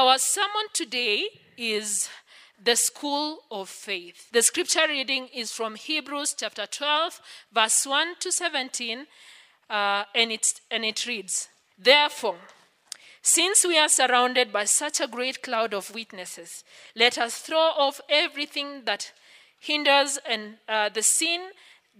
Our sermon today is the school of faith. The scripture reading is from Hebrews chapter 12, verse 1 to 17, uh, and, it's, and it reads Therefore, since we are surrounded by such a great cloud of witnesses, let us throw off everything that hinders and uh, the sin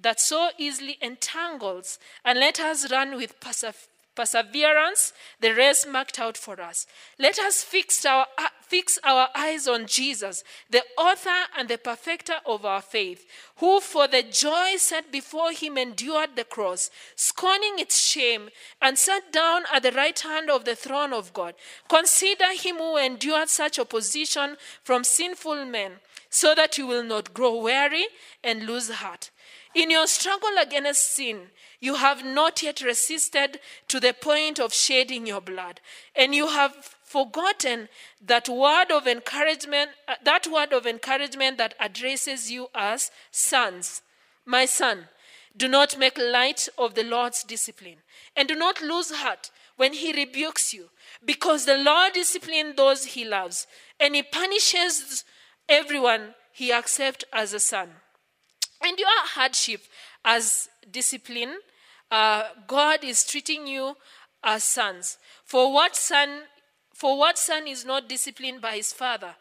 that so easily entangles, and let us run with perseverance perseverance the race marked out for us. Let us fix our, uh, fix our eyes on Jesus, the author and the perfecter of our faith, who for the joy set before him endured the cross, scorning its shame, and sat down at the right hand of the throne of God. Consider him who endured such opposition from sinful men, so that you will not grow weary and lose heart. In your struggle against sin, you have not yet resisted to the point of shedding your blood, and you have forgotten that word of encouragement, uh, that word of encouragement that addresses you as sons. My son, do not make light of the Lord's discipline, and do not lose heart when he rebukes you, because the Lord disciplines those he loves, and he punishes everyone he accepts as a son. And your hardship as discipline uh, God is treating you as sons. For what son, for what son is not disciplined by his father?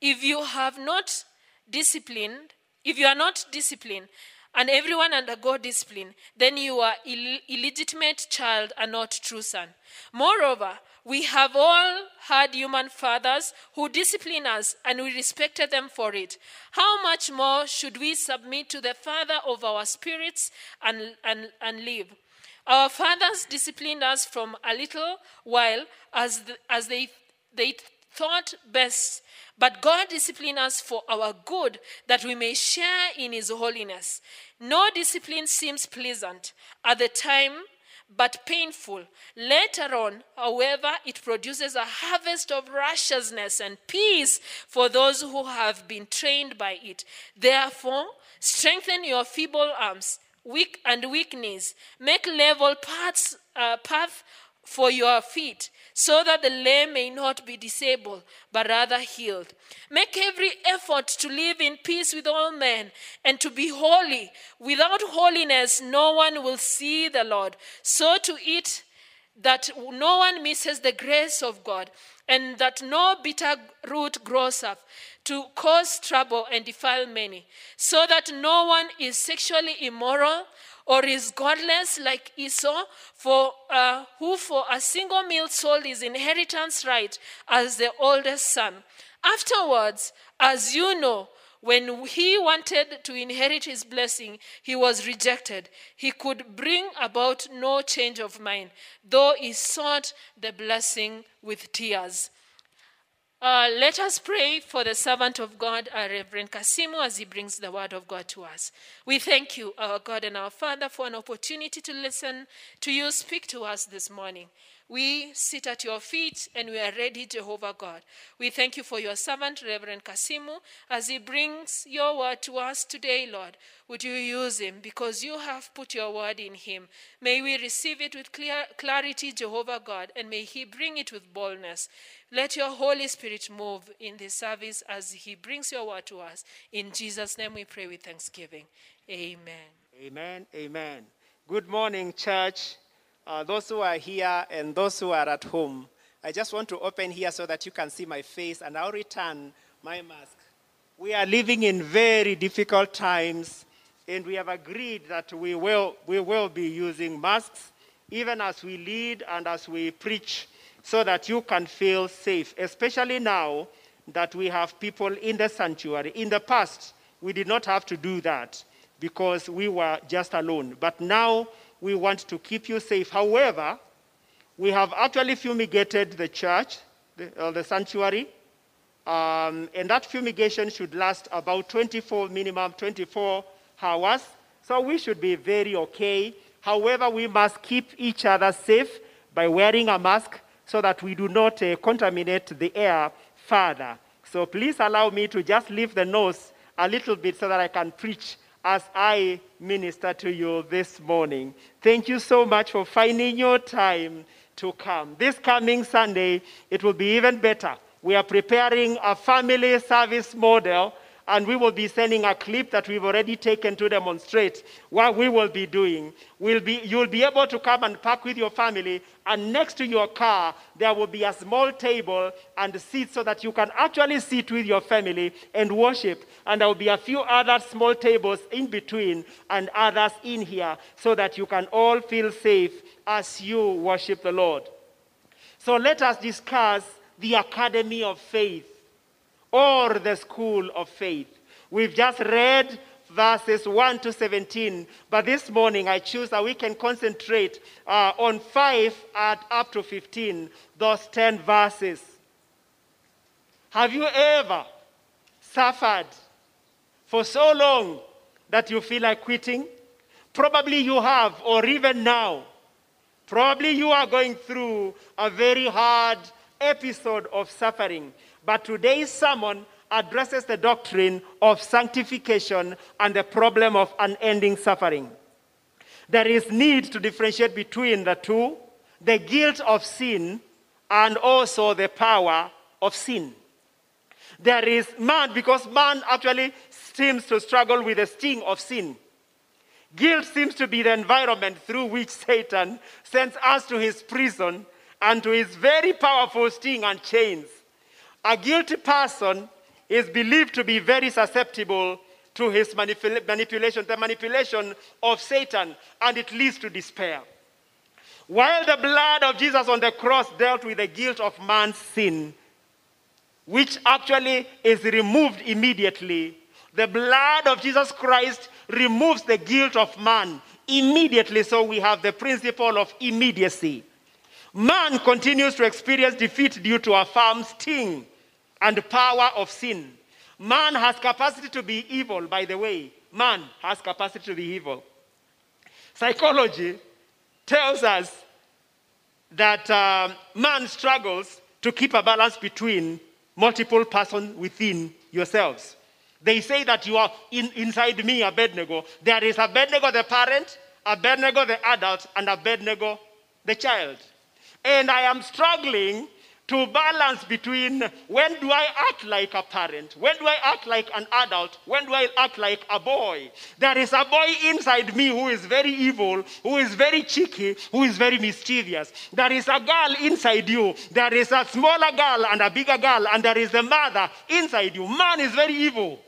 If you have not disciplined, if you are not disciplined, and everyone undergo discipline, then you are Ill- illegitimate child and not true son. Moreover, we have all had human fathers who discipline us, and we respected them for it. How much more should we submit to the Father of our spirits and, and, and live? Our fathers disciplined us from a little while as, the, as they, they thought best, but God disciplined us for our good, that we may share in His holiness. No discipline seems pleasant at the time, but painful. Later on, however, it produces a harvest of righteousness and peace for those who have been trained by it. Therefore, strengthen your feeble arms weak and weakness. Make level paths, uh, path for your feet, so that the lame may not be disabled, but rather healed. Make every effort to live in peace with all men and to be holy. Without holiness, no one will see the Lord. So to eat that no one misses the grace of God, and that no bitter root grows up to cause trouble and defile many, so that no one is sexually immoral or is godless like Esau, for uh, who for a single meal sold his inheritance right as the oldest son. Afterwards, as you know, when he wanted to inherit his blessing, he was rejected. He could bring about no change of mind, though he sought the blessing with tears. Uh, let us pray for the servant of God, our Reverend Kasimu, as he brings the word of God to us. We thank you, our God and our Father, for an opportunity to listen to you speak to us this morning. We sit at your feet and we are ready, Jehovah God. We thank you for your servant, Reverend Kasimu, as he brings your word to us today, Lord. Would you use him because you have put your word in him? May we receive it with clear, clarity, Jehovah God, and may he bring it with boldness. Let your Holy Spirit move in this service as he brings your word to us. In Jesus' name we pray with thanksgiving. Amen. Amen. Amen. Good morning, church. Uh, those who are here and those who are at home, I just want to open here so that you can see my face and I'll return my mask. We are living in very difficult times and we have agreed that we will, we will be using masks even as we lead and as we preach so that you can feel safe, especially now that we have people in the sanctuary. In the past, we did not have to do that because we were just alone. But now we want to keep you safe. However, we have actually fumigated the church, the, uh, the sanctuary, um, and that fumigation should last about 24, minimum 24 hours. So we should be very okay. However, we must keep each other safe by wearing a mask so that we do not uh, contaminate the air further. So please allow me to just leave the nose a little bit so that I can preach as I minister to you this morning. Thank you so much for finding your time to come. This coming Sunday, it will be even better we are preparing a family service model, and we will be sending a clip that we've already taken to demonstrate what we will be doing. We'll be, you'll be able to come and park with your family, and next to your car, there will be a small table and seats so that you can actually sit with your family and worship. And there will be a few other small tables in between and others in here so that you can all feel safe as you worship the Lord. So let us discuss the Academy of Faith or the School of Faith. We've just read verses 1 to 17, but this morning I choose that we can concentrate uh, on 5 at up to 15, those 10 verses. Have you ever suffered for so long that you feel like quitting? Probably you have, or even now. Probably you are going through a very hard episode of suffering. But today's sermon addresses the doctrine of sanctification and the problem of unending suffering. There is need to differentiate between the two the guilt of sin and also the power of sin. There is man, because man actually seems to struggle with the sting of sin. Guilt seems to be the environment through which Satan sends us to his prison and to his very powerful sting and chains. A guilty person is believed to be very susceptible to his manipula- manipulation, the manipulation of Satan, and it leads to despair. While the blood of Jesus on the cross dealt with the guilt of man's sin, which actually is removed immediately, the blood of Jesus Christ removes the guilt of man immediately. So we have the principle of immediacy. Man continues to experience defeat due to a firm sting and the power of sin. Man has capacity to be evil, by the way. Man has capacity to be evil. Psychology tells us that um, man struggles to keep a balance between multiple persons within yourselves. They say that you are in, inside me, Abednego. There is Abednego the parent, Abednego the adult, and Abednego the child. And I am struggling to balance between when do I act like a parent, when do I act like an adult, when do I act like a boy. There is a boy inside me who is very evil, who is very cheeky, who is very mischievous. There is a girl inside you. There is a smaller girl and a bigger girl, and there is a mother inside you. Man is very evil.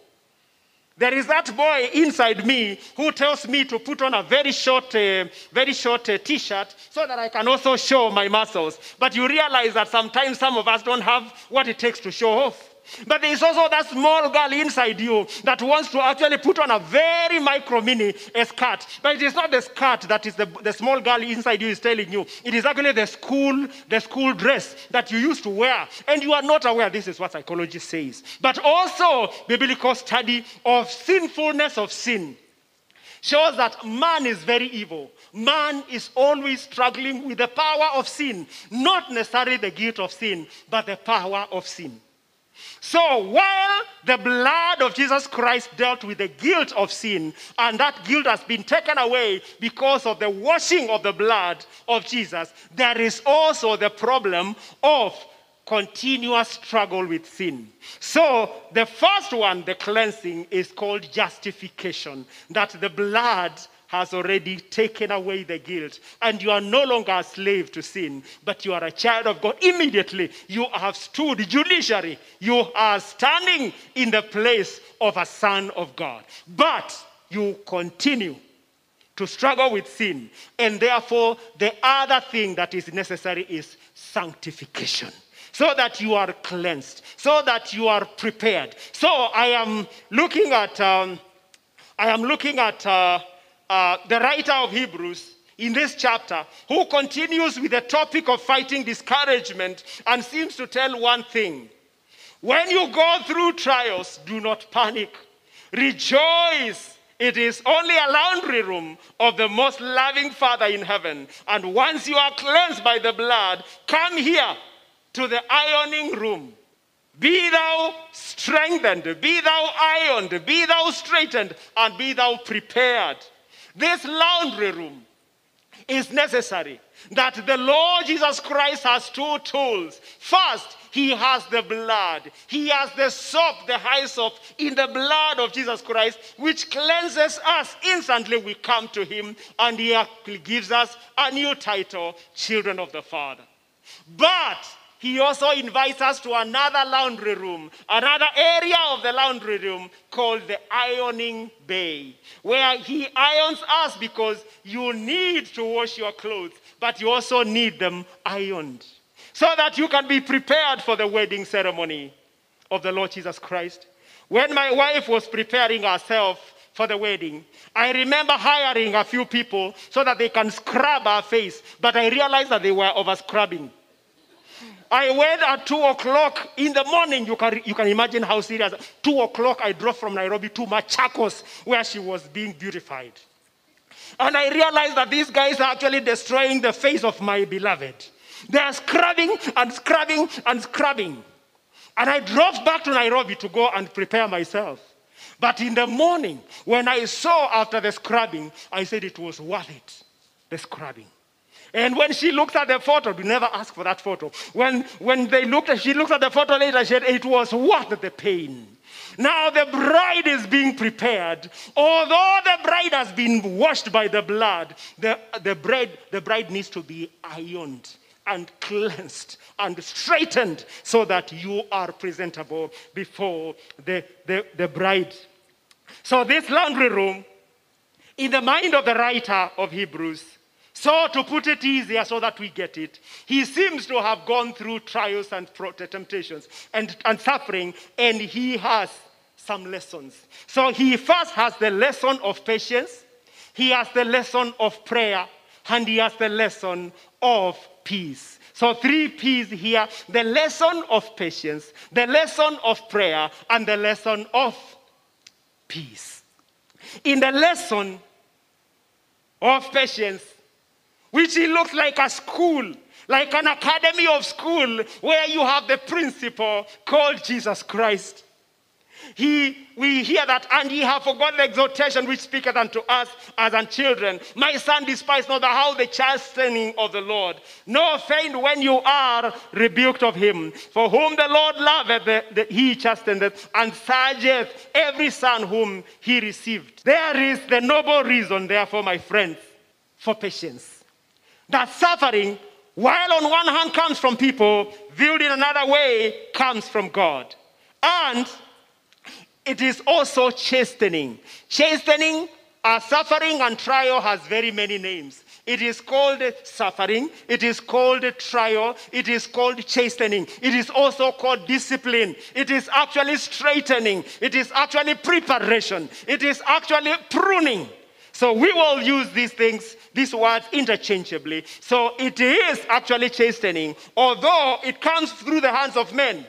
There is that boy inside me who tells me to put on a very short, uh, very short uh, t-shirt so that I can also show my muscles. But you realize that sometimes some of us don't have what it takes to show off. But there is also that small girl inside you that wants to actually put on a very micro mini skirt. But it is not the skirt that is the, the small girl inside you is telling you. It is actually the school, the school dress that you used to wear. And you are not aware. This is what psychology says. But also, biblical study of sinfulness of sin shows that man is very evil. Man is always struggling with the power of sin, not necessarily the guilt of sin, but the power of sin. So while the blood of Jesus Christ dealt with the guilt of sin, and that guilt has been taken away because of the washing of the blood of Jesus, there is also the problem of continuous struggle with sin. So the first one, the cleansing, is called justification, that the blood has already taken away the guilt, and you are no longer a slave to sin, but you are a child of God. Immediately, you have stood judiciary. You are standing in the place of a son of God. But you continue to struggle with sin, and therefore, the other thing that is necessary is sanctification so that you are cleansed, so that you are prepared. So I am looking at, um, I am looking at uh, uh, the writer of Hebrews in this chapter, who continues with the topic of fighting discouragement and seems to tell one thing. When you go through trials, do not panic. Rejoice. It is only a laundry room of the most loving Father in heaven. And once you are cleansed by the blood, come here to the ironing room. Be thou strengthened, be thou ironed, be thou straightened, and be thou prepared. This laundry room is necessary. That the Lord Jesus Christ has two tools. First, he has the blood. He has the soap, the hyssop in the blood of Jesus Christ, which cleanses us. Instantly we come to him and he gives us a new title, children of the Father. But he also invites us to another laundry room, another area of the laundry room called the ironing bay, where he irons us because you need to wash your clothes, but you also need them ironed so that you can be prepared for the wedding ceremony of the Lord Jesus Christ. When my wife was preparing herself for the wedding, I remember hiring a few people so that they can scrub her face, but I realized that they were over scrubbing. I went at 2 o'clock in the morning. You can, you can imagine how serious. 2 o'clock, I drove from Nairobi to Machakos, where she was being beautified. And I realized that these guys are actually destroying the face of my beloved. They are scrubbing and scrubbing and scrubbing. And I drove back to Nairobi to go and prepare myself. But in the morning, when I saw after the scrubbing, I said it was worth it, the scrubbing. And when she looked at the photo, we never ask for that photo. When, when they looked she looked at the photo later, she said it was worth the pain. Now the bride is being prepared. Although the bride has been washed by the blood, the, the, bride, the bride needs to be ironed and cleansed and straightened so that you are presentable before the, the, the bride. So, this laundry room, in the mind of the writer of Hebrews, so, to put it easier so that we get it, he seems to have gone through trials and temptations and, and suffering, and he has some lessons. So, he first has the lesson of patience, he has the lesson of prayer, and he has the lesson of peace. So, three P's here the lesson of patience, the lesson of prayer, and the lesson of peace. In the lesson of patience, which it looks like a school, like an academy of school where you have the principal called Jesus Christ. He, we hear that, and ye have forgotten the exhortation which speaketh unto us as unto children. My son, despise not the how the chastening of the Lord, nor faint when you are rebuked of him. For whom the Lord loveth, the, the, he chasteneth, and surgeth every son whom he received. There is the noble reason, therefore, my friends, for patience that suffering, while on one hand comes from people, viewed in another way, comes from God. And it is also chastening. Chastening, uh, suffering, and trial has very many names. It is called suffering, it is called trial, it is called chastening, it is also called discipline, it is actually straightening, it is actually preparation, it is actually pruning. So we will use these things, these words interchangeably. So it is actually chastening, although it comes through the hands of men.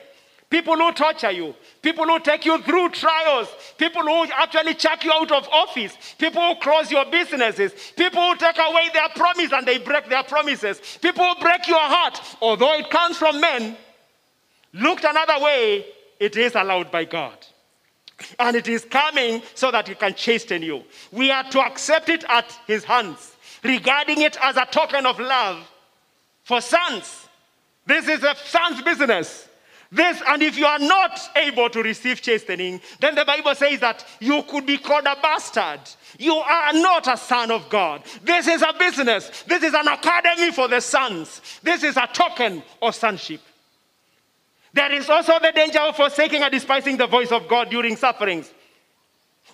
People who torture you, people who take you through trials, people who actually chuck you out of office, people who close your businesses, people who take away their promise and they break their promises, people who break your heart, although it comes from men, looked another way, it is allowed by God. And it is coming so that he can chasten you. We are to accept it at his hands, regarding it as a token of love for sons. This is a son's business. This, and if you are not able to receive chastening, then the Bible says that you could be called a bastard. You are not a son of God. This is a business. This is an academy for the sons. This is a token of sonship. There is also the danger of forsaking and despising the voice of God during sufferings.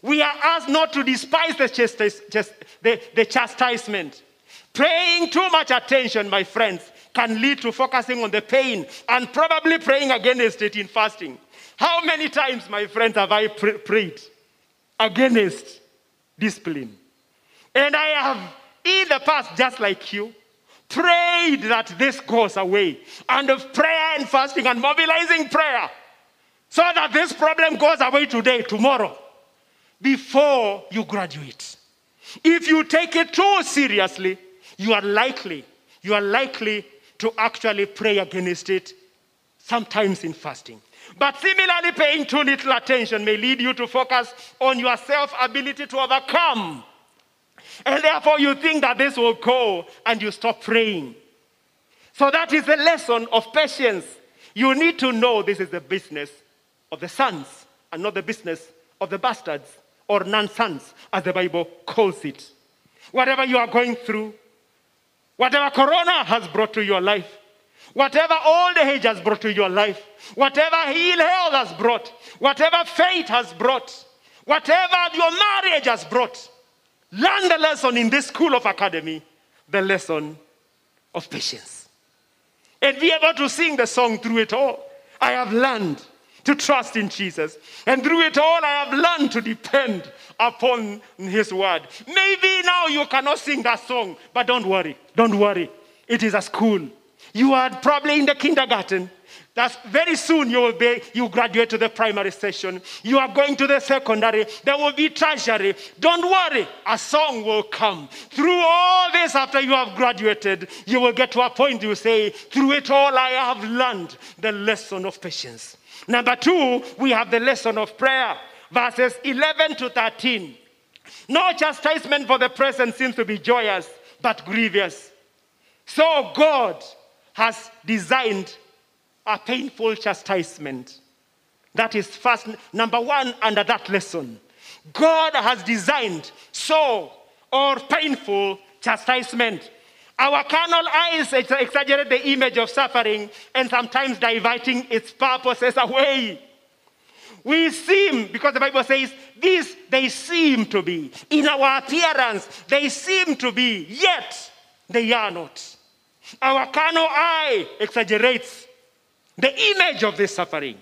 We are asked not to despise the, chastis- the, the chastisement. Paying too much attention, my friends, can lead to focusing on the pain and probably praying against it in fasting. How many times, my friends, have I pr- prayed against discipline? And I have, in the past, just like you, prayed that this goes away. And of prayer and fasting and mobilizing prayer so that this problem goes away today, tomorrow, before you graduate. If you take it too seriously, you are likely, you are likely to actually pray against it, sometimes in fasting. But similarly, paying too little attention may lead you to focus on your self ability to overcome And therefore, you think that this will go and you stop praying. So, that is the lesson of patience. You need to know this is the business of the sons and not the business of the bastards or non sons, as the Bible calls it. Whatever you are going through, whatever Corona has brought to your life, whatever old age has brought to your life, whatever ill health has brought, whatever fate has brought, whatever your marriage has brought, learn the lesson in this school of academy the lesson of patience. And be able to sing the song through it all. I have learned to trust in Jesus. And through it all, I have learned to depend upon His word. Maybe now you cannot sing that song, but don't worry. Don't worry. It is a school. You are probably in the kindergarten. That's very soon you will be, you graduate to the primary session. You are going to the secondary. There will be tertiary. Don't worry, a song will come. Through all this, after you have graduated, you will get to a point you say, Through it all, I have learned the lesson of patience. Number two, we have the lesson of prayer, verses 11 to 13. No chastisement for the present seems to be joyous, but grievous. So God has designed a painful chastisement. That is first, number one, under that lesson. God has designed so or painful chastisement. Our carnal eyes exaggerate the image of suffering and sometimes diverting its purposes away. We seem, because the Bible says, these they seem to be. In our appearance, they seem to be, yet they are not. Our carnal eye exaggerates the image of this suffering.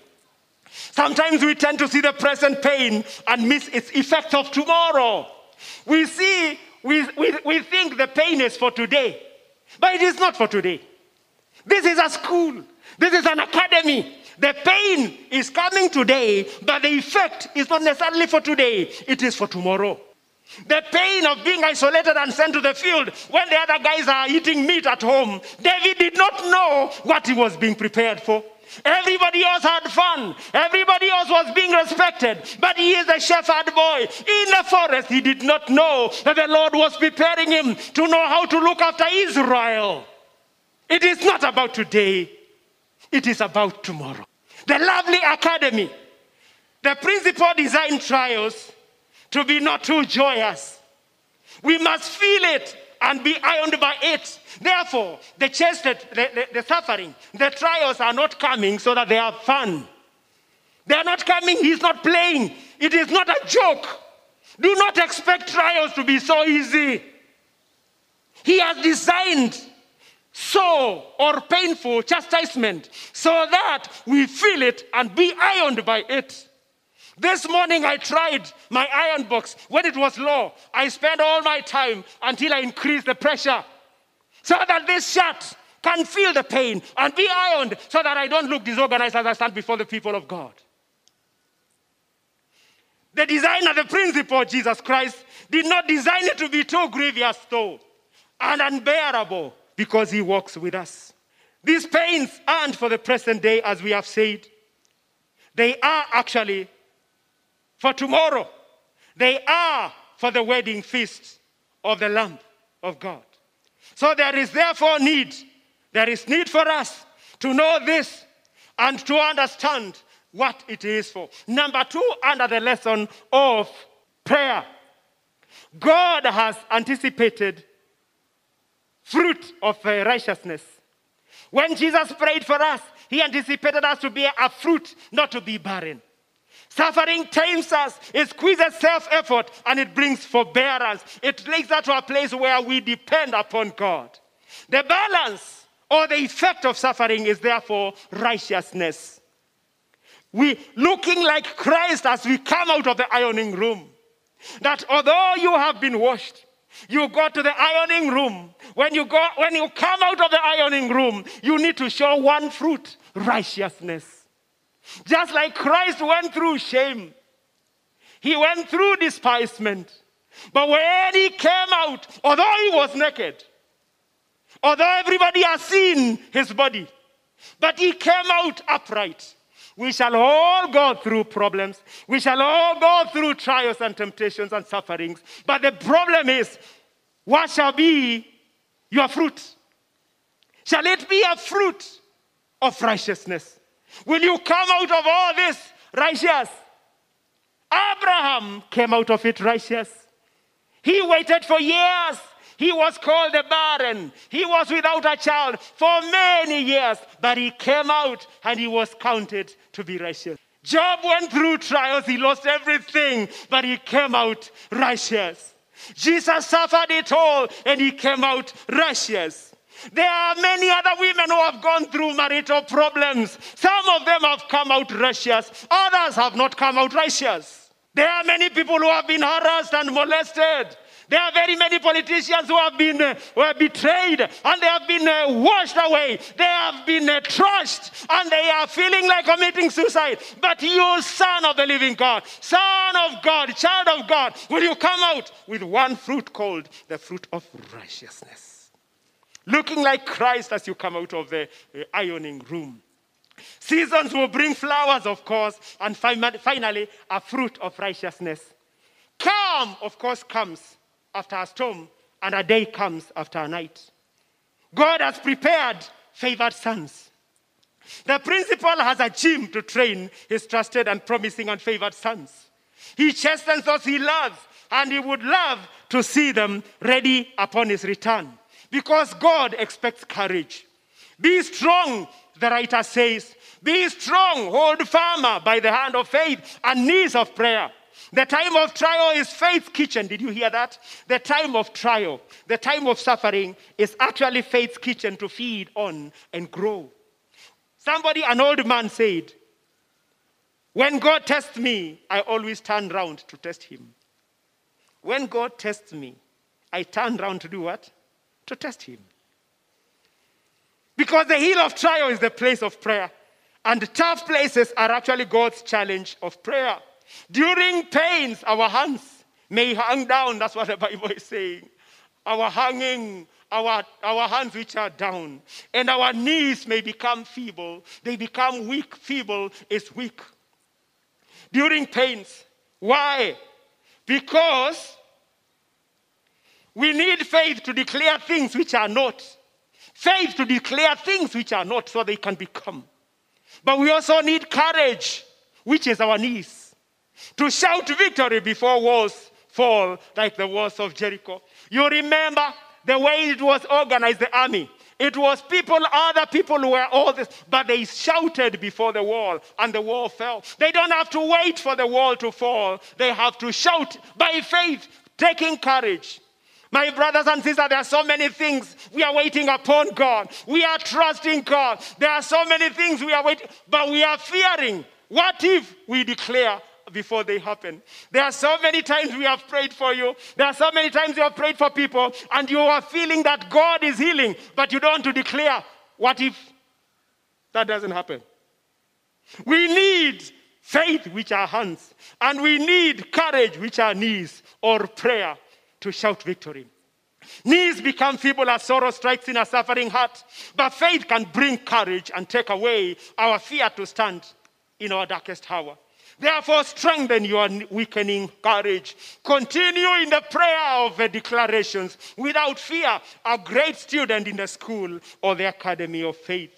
Sometimes we tend to see the present pain and miss its effect of tomorrow. We see, we, we, we think the pain is for today, but it is not for today. This is a school, this is an academy. The pain is coming today, but the effect is not necessarily for today, it is for tomorrow. The pain of being isolated and sent to the field when the other guys are eating meat at home. David did not know what he was being prepared for. Everybody else had fun. Everybody else was being respected. But he is a shepherd boy in the forest. He did not know that the Lord was preparing him to know how to look after Israel. It is not about today, it is about tomorrow. The lovely academy, the principal design trials to be not too joyous. We must feel it and be ironed by it. Therefore, the chest, the, the, the, suffering, the trials are not coming so that they are fun. They are not coming, he's not playing. It is not a joke. Do not expect trials to be so easy. He has designed so or painful chastisement so that we feel it and be ironed by it. This morning I tried my iron box. When it was low, I spent all my time until I increased the pressure so that this shirt can feel the pain and be ironed so that I don't look disorganized as I stand before the people of God. The designer, the principal, Jesus Christ, did not design it to be too grievous, though, and unbearable because he walks with us. These pains aren't for the present day, as we have said. They are actually for tomorrow. They are for the wedding feast of the Lamb of God. So there is therefore need, there is need for us to know this and to understand what it is for. Number two, under the lesson of prayer, God has anticipated fruit of righteousness. When Jesus prayed for us, he anticipated us to be a fruit, not to be barren. Suffering tames us, it squeezes self effort, and it brings forbearance. It takes us to a place where we depend upon God. The balance or the effect of suffering is therefore righteousness. We looking like Christ as we come out of the ironing room. That although you have been washed, you go to the ironing room. When you go, when you come out of the ironing room, you need to show one fruit: righteousness. Just like Christ went through shame, he went through despisement. But when he came out, although he was naked, although everybody has seen his body, but he came out upright. We shall all go through problems. We shall all go through trials and temptations and sufferings. But the problem is, What shall be your fruit? Shall it be a fruit of righteousness? Will you come out of all this righteous? Abraham came out of it righteous. He waited for years. He was called a barren. He was without a child for many years, but he came out and he was counted to be righteous. Job went through trials. He lost everything, but he came out righteous. Jesus suffered it all and he came out righteous. There are many other women who have gone through marital problems. Some of them have come out righteous, others have not come out righteous. There are many people who have been harassed and molested. There are very many politicians who have been uh, have betrayed and they have been uh, washed away. They have been uh, trashed and they are feeling like committing suicide. But you, son of the living God, son of God, child of God, will you come out with one fruit called the fruit of righteousness? Looking like Christ as you come out of the uh, ironing room. Seasons will bring flowers, of course, and finally, a fruit of righteousness. Calm, of course, comes after a storm, and a day comes after a night. God has prepared favored sons. The principal has a gym to train his trusted and promising and favored sons. He chastens those he loves, and he would love to see them ready upon his return. Because God expects courage. Be strong, the writer says. Be strong, hold firm by the hand of faith and knees of prayer. The time of trial is faith's kitchen. Did you hear that? The time of trial, the time of suffering is actually faith's kitchen to feed on and grow. Somebody, an old man said, When God tests me, I always turn round to test him. When God tests me, I turn round to do what? To test him. Because the hill of trial is the place of prayer. And the tough places are actually God's challenge of prayer. During pains, our hands may hang down. That's what the Bible is saying. Our hanging, our, our hands which are down, and our knees may become feeble. They become weak. Feeble is weak. During pains. Why? Because we need faith to declare things which are not. Faith to declare things which are not so they can become. But we also need courage, which is our knees to shout victory before walls fall like the walls of Jericho. You remember the way it was organized, the army. It was people, other people were all this, but they shouted before the wall and the wall fell. They don't have to wait for the wall to fall. They have to shout by faith, taking courage. My brothers and sisters, there are so many things we are waiting upon God. We are trusting God. There are so many things we are waiting, but we are fearing. What if we declare before they happen. There are so many times we have prayed for you. There are so many times you have prayed for people, and you are feeling that God is healing, but you don't want to declare. What if that doesn't happen? We need faith, which are hands, and we need courage, which are knees, or prayer to shout victory. Knees become feeble as sorrow strikes in a suffering heart, but faith can bring courage and take away our fear to stand in our darkest hour. Therefore, strengthen your weakening courage. Continue in the prayer of the declarations without fear, a great student in the school or the academy of faith.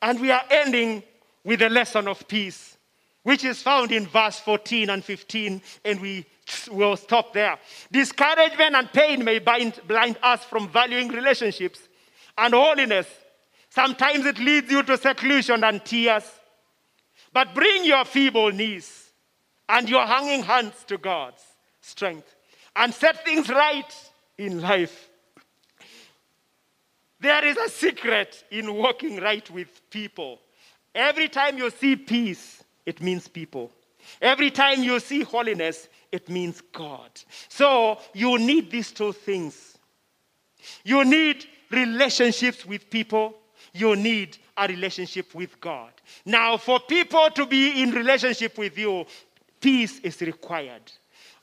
And we are ending with the lesson of peace, which is found in verse 14 and 15, and we will stop there. Discouragement and pain may bind, blind us from valuing relationships and holiness. Sometimes it leads you to seclusion and tears. But bring your feeble knees and your hanging hands to God's strength and set things right in life. There is a secret in walking right with people. Every time you see peace, it means people. Every time you see holiness, it means God. So you need these two things. You need relationships with people, you need a relationship with God. Now, for people to be in relationship with you, peace is required.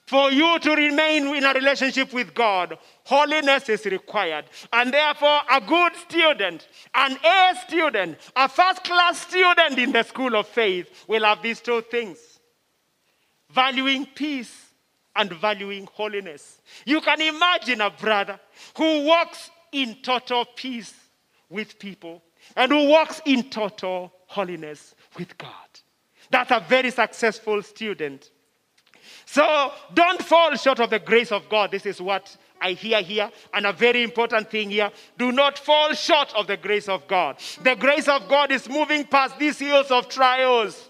For you to remain in a relationship with God, holiness is required. And therefore, a good student, an A student, a first class student in the school of faith will have these two things valuing peace and valuing holiness. You can imagine a brother who walks in total peace with people and who walks in total holiness with God. That's a very successful student. So don't fall short of the grace of God. This is what I hear here. And a very important thing here do not fall short of the grace of God. The grace of God is moving past these hills of trials.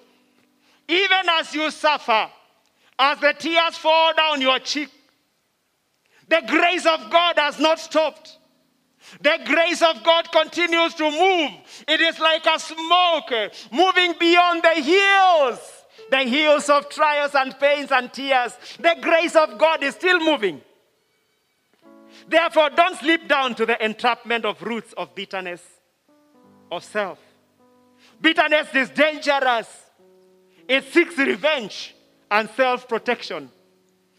Even as you suffer, as the tears fall down your cheek, the grace of God has not stopped. The grace of God continues to move. It is like a smoke moving beyond the hills, the hills of trials and pains and tears. The grace of God is still moving. Therefore, don't slip down to the entrapment of roots of bitterness, of self. Bitterness is dangerous, it seeks revenge and self protection.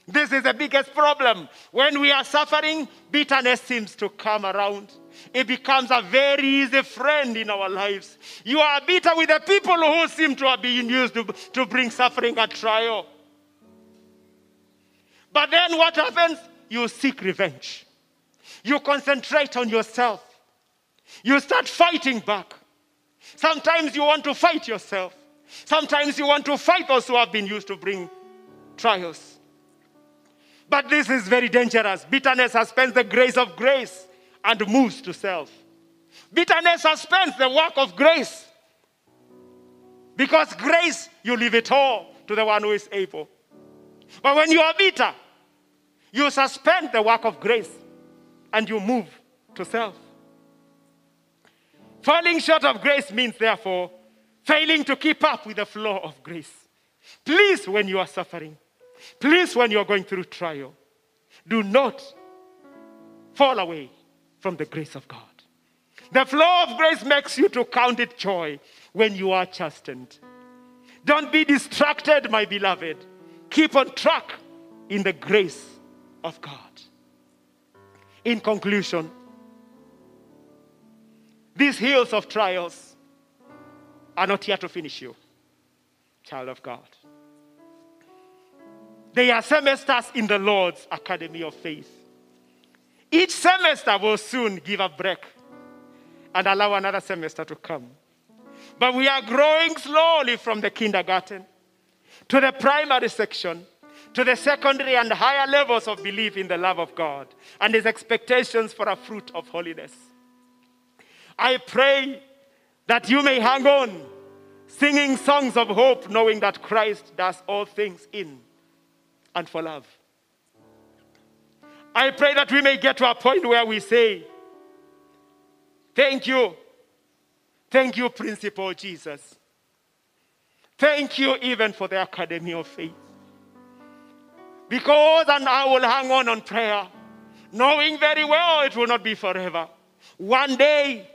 This is the biggest problem. When we are suffering, bitterness seems to come around. It becomes a very easy friend in our lives. You are bitter with the people who seem to have been used to, to bring suffering and trial. But then what happens? You seek revenge. You concentrate on yourself. You start fighting back. Sometimes you want to fight yourself. Sometimes you want to fight those who have been used to bring trials. But this is very dangerous. Bitterness suspends the grace of grace and moves to self. Bitterness suspends the work of grace. Because grace, you leave it all to the one who is able. But when you are bitter, you suspend the work of grace and you move to self. Falling short of grace means, therefore, failing to keep up with the flow of grace. Please, when you are suffering, Please, when you're going through trial, do not fall away from the grace of God. The flow of grace makes you to count it joy when you are chastened. Don't be distracted, my beloved. Keep on track in the grace of God. In conclusion, these hills of trials are not here to finish you, child of God. They are semesters in the Lord's Academy of Faith. Each semester will soon give a break and allow another semester to come. But we are growing slowly from the kindergarten to the primary section to the secondary and higher levels of belief in the love of God and his expectations for a fruit of holiness. I pray that you may hang on, singing songs of hope, knowing that Christ does all things in and for love. I pray that we may get to a point where we say, Thank you. Thank you, Principal Jesus. Thank you even for the Academy of Faith. Because, and I will hang on on prayer, knowing very well it will not be forever. One day,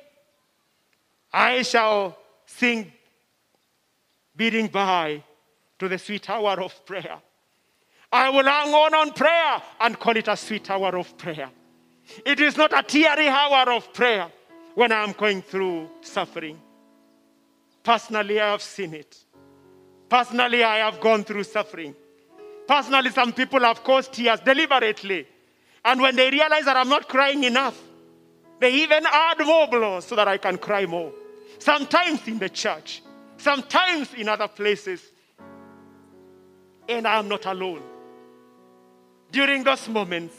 I shall sing bidding bye to the sweet hour of prayer. I will hang on on prayer and call it a sweet hour of prayer. It is not a teary hour of prayer when I am going through suffering. Personally, I have seen it. Personally, I have gone through suffering. Personally, some people have caused tears deliberately. And when they realize that I'm not crying enough, they even add more blows so that I can cry more. Sometimes in the church, sometimes in other places. And I am not alone. During those moments,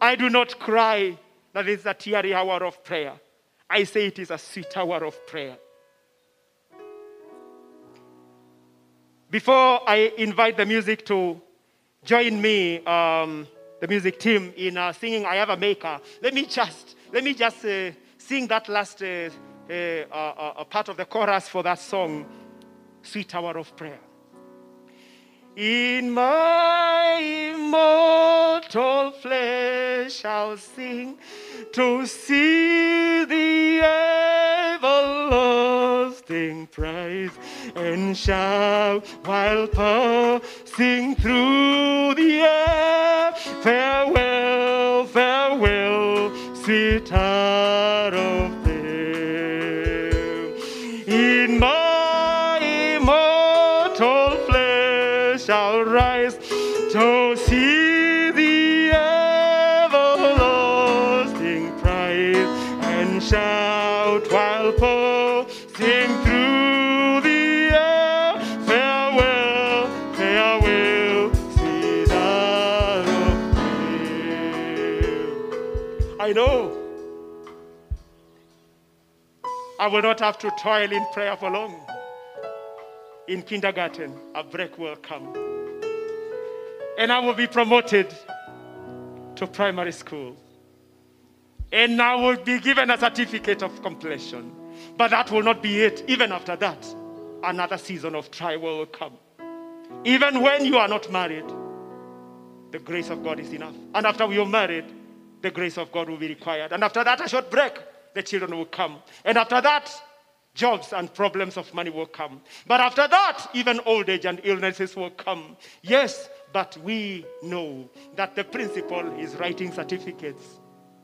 I do not cry that it's a teary hour of prayer. I say it is a sweet hour of prayer. Before I invite the music to join me, um, the music team, in uh, singing "I Have a Maker," let me just let me just uh, sing that last uh, uh, uh part of the chorus for that song, "Sweet Hour of Prayer." In my immortal flesh I'll sing to see the everlasting praise and shout while passing through the air. Farewell, farewell, sweet heart of I will not have to toil in prayer for long. In kindergarten, a break will come. And I will be promoted to primary school. And I will be given a certificate of completion. But that will not be it. Even after that, another season of trial will come. Even when you are not married, the grace of God is enough. And after we are married, the grace of God will be required. And after that, a short break, the children will come. And after that, jobs and problems of money will come. But after that, even old age and illnesses will come. Yes, but we know that the principal is writing certificates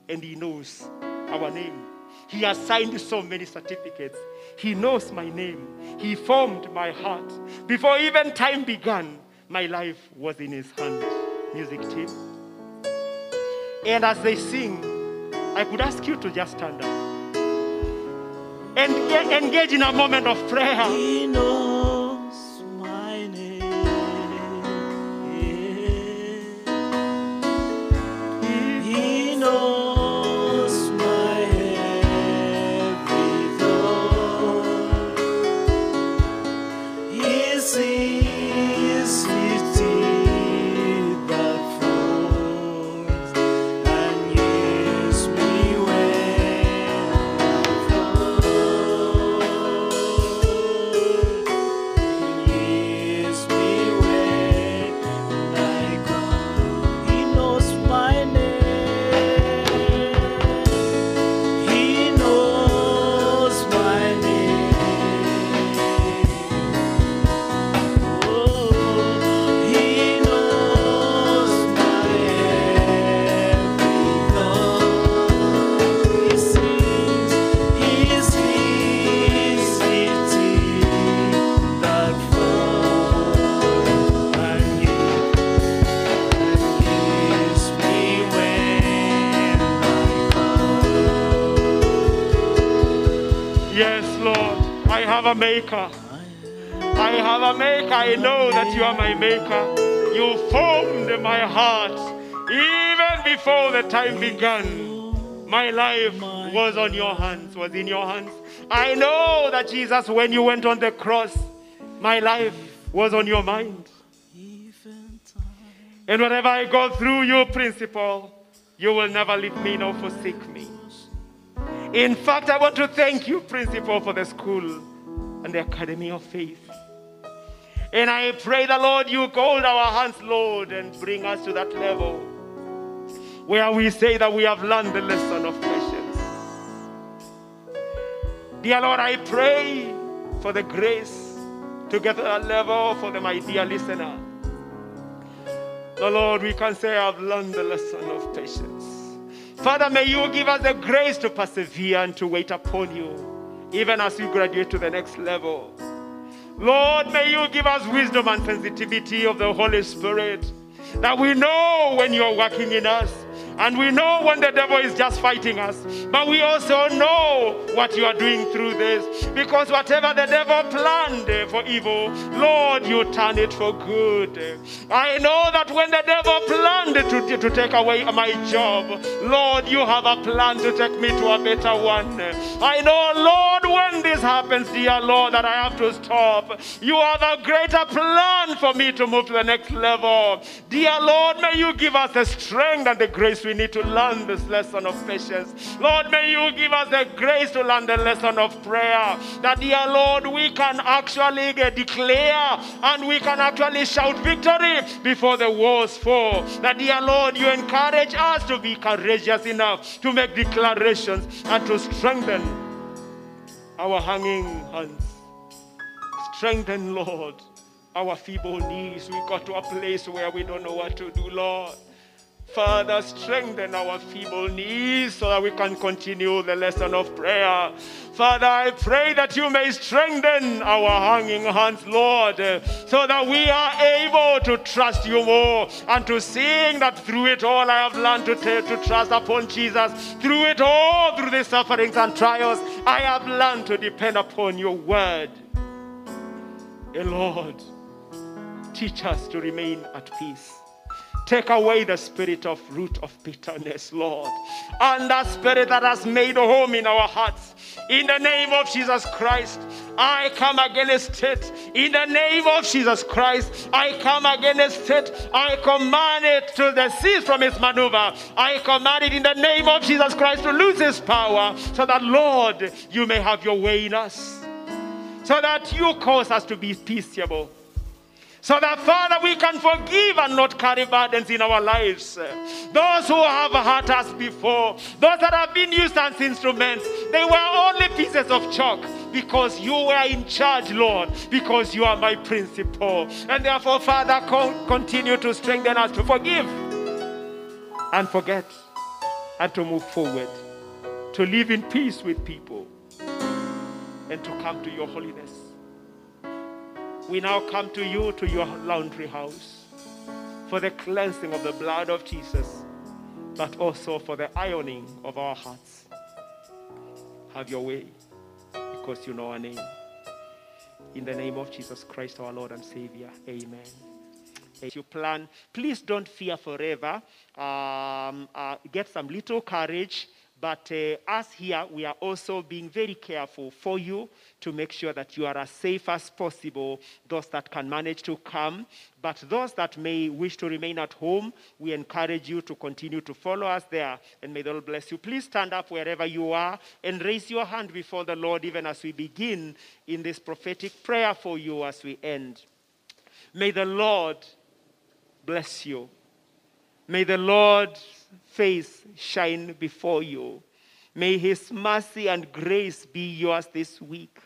and he knows our name. He has signed so many certificates. He knows my name. He formed my heart. Before even time began, my life was in his hand. Music team. And as they sing, I could ask you to just stand up and engage in a moment of prayer. A maker. I have a maker. I know that you are my maker. You formed my heart even before the time began. My life was on your hands, was in your hands. I know that Jesus, when you went on the cross, my life was on your mind. And whenever I go through your principle, you will never leave me nor forsake me. In fact, I want to thank you, principal, for the school and the Academy of Faith. And I pray the Lord, you hold our hands, Lord, and bring us to that level where we say that we have learned the lesson of patience. Dear Lord, I pray for the grace to get to that level for the, my dear listener. The Lord, we can say, I've learned the lesson of patience. Father, may you give us the grace to persevere and to wait upon you, even as we graduate to the next level. Lord, may you give us wisdom and sensitivity of the Holy Spirit, that we know when you're working in us. And we know when the devil is just fighting us, but we also know what you are doing through this. Because whatever the devil planned for evil, Lord, you turn it for good. I know that when the devil planned to, to take away my job, Lord, you have a plan to take me to a better one. I know, Lord, when this happens, dear Lord, that I have to stop, you have a greater plan for me to move to the next level. Dear Lord, may you give us the strength and the grace we need to learn this lesson of patience. Lord, may you give us the grace to learn the lesson of prayer. That, dear Lord, we can actually declare and we can actually shout victory before the walls fall. That, dear Lord, you encourage us to be courageous enough to make declarations and to strengthen our hanging hands. Strengthen, Lord, our feeble knees. We got to a place where we don't know what to do, Lord. Father, strengthen our feeble knees so that we can continue the lesson of prayer. Father, I pray that you may strengthen our hanging hands, Lord, so that we are able to trust you more and to sing that through it all I have learned to, ta- to trust upon Jesus. Through it all, through the sufferings and trials, I have learned to depend upon your word. Eh, Lord, teach us to remain at peace. Take away the spirit of root of bitterness, Lord, and that spirit that has made a home in our hearts. In the name of Jesus Christ, I come against it. In the name of Jesus Christ, I come against it. I command it to cease from its maneuver. I command it in the name of Jesus Christ to lose its power, so that, Lord, you may have your way in us, so that you cause us to be peaceable so that, Father, we can forgive and not carry burdens in our lives. Those who have hurt us before, those that have been used as instruments, they were only pieces of chalk because you were in charge, Lord, because you are my principal. And therefore, Father, con- continue to strengthen us to forgive and forget and to move forward, to live in peace with people, and to come to your holiness we now come to you, to your laundry house, for the cleansing of the blood of Jesus, but also for the ironing of our hearts. Have your way, because you know our name. In the name of Jesus Christ, our Lord and Savior, amen. As you plan, please don't fear forever. Um, uh, get some little courage. But uh, us here, we are also being very careful for you to make sure that you are as safe as possible. Those that can manage to come, but those that may wish to remain at home, we encourage you to continue to follow us there. And may the Lord bless you. Please stand up wherever you are and raise your hand before the Lord, even as we begin in this prophetic prayer for you as we end. May the Lord bless you. May the Lord's face shine before you. May his mercy and grace be yours this week.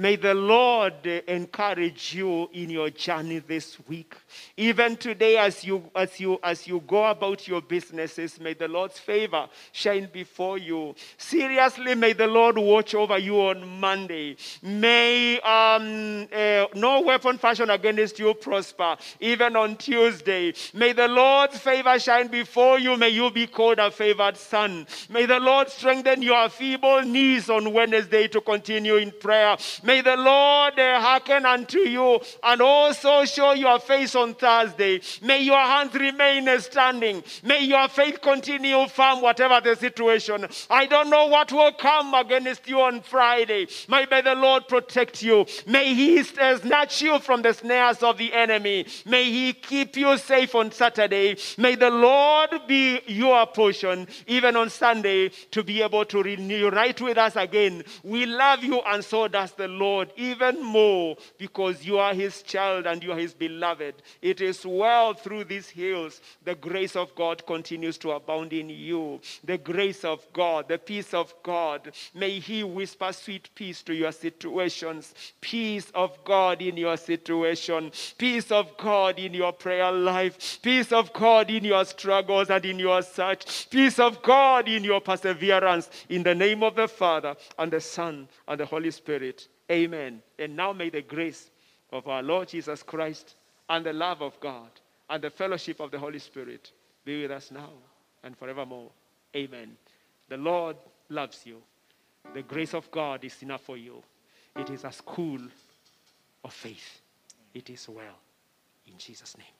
May the Lord uh, encourage you in your journey this week. Even today, as you, as, you, as you go about your businesses, may the Lord's favor shine before you. Seriously, may the Lord watch over you on Monday. May um, uh, no weapon fashioned against you prosper, even on Tuesday. May the Lord's favor shine before you. May you be called a favored son. May the Lord strengthen your feeble knees on Wednesday to continue in prayer. May the Lord uh, hearken unto you and also show your face on Thursday. May your hands remain standing. May your faith continue firm, whatever the situation. I don't know what will come against you on Friday. May, may the Lord protect you. May He uh, snatch you from the snares of the enemy. May He keep you safe on Saturday. May the Lord be your portion, even on Sunday, to be able to reunite with us again. We love you, and so does the Lord even more because you are his child and you are his beloved. It is well through these hills. The grace of God continues to abound in you. The grace of God, the peace of God. May he whisper sweet peace to your situations. Peace of God in your situation. Peace of God in your prayer life. Peace of God in your struggles and in your search. Peace of God in your perseverance. In the name of the Father and the Son and the Holy Spirit. Amen. And now may the grace of our Lord Jesus Christ and the love of God and the fellowship of the Holy Spirit be with us now and forevermore. Amen. The Lord loves you. The grace of God is enough for you. It is a school of faith. It is well. In Jesus' name.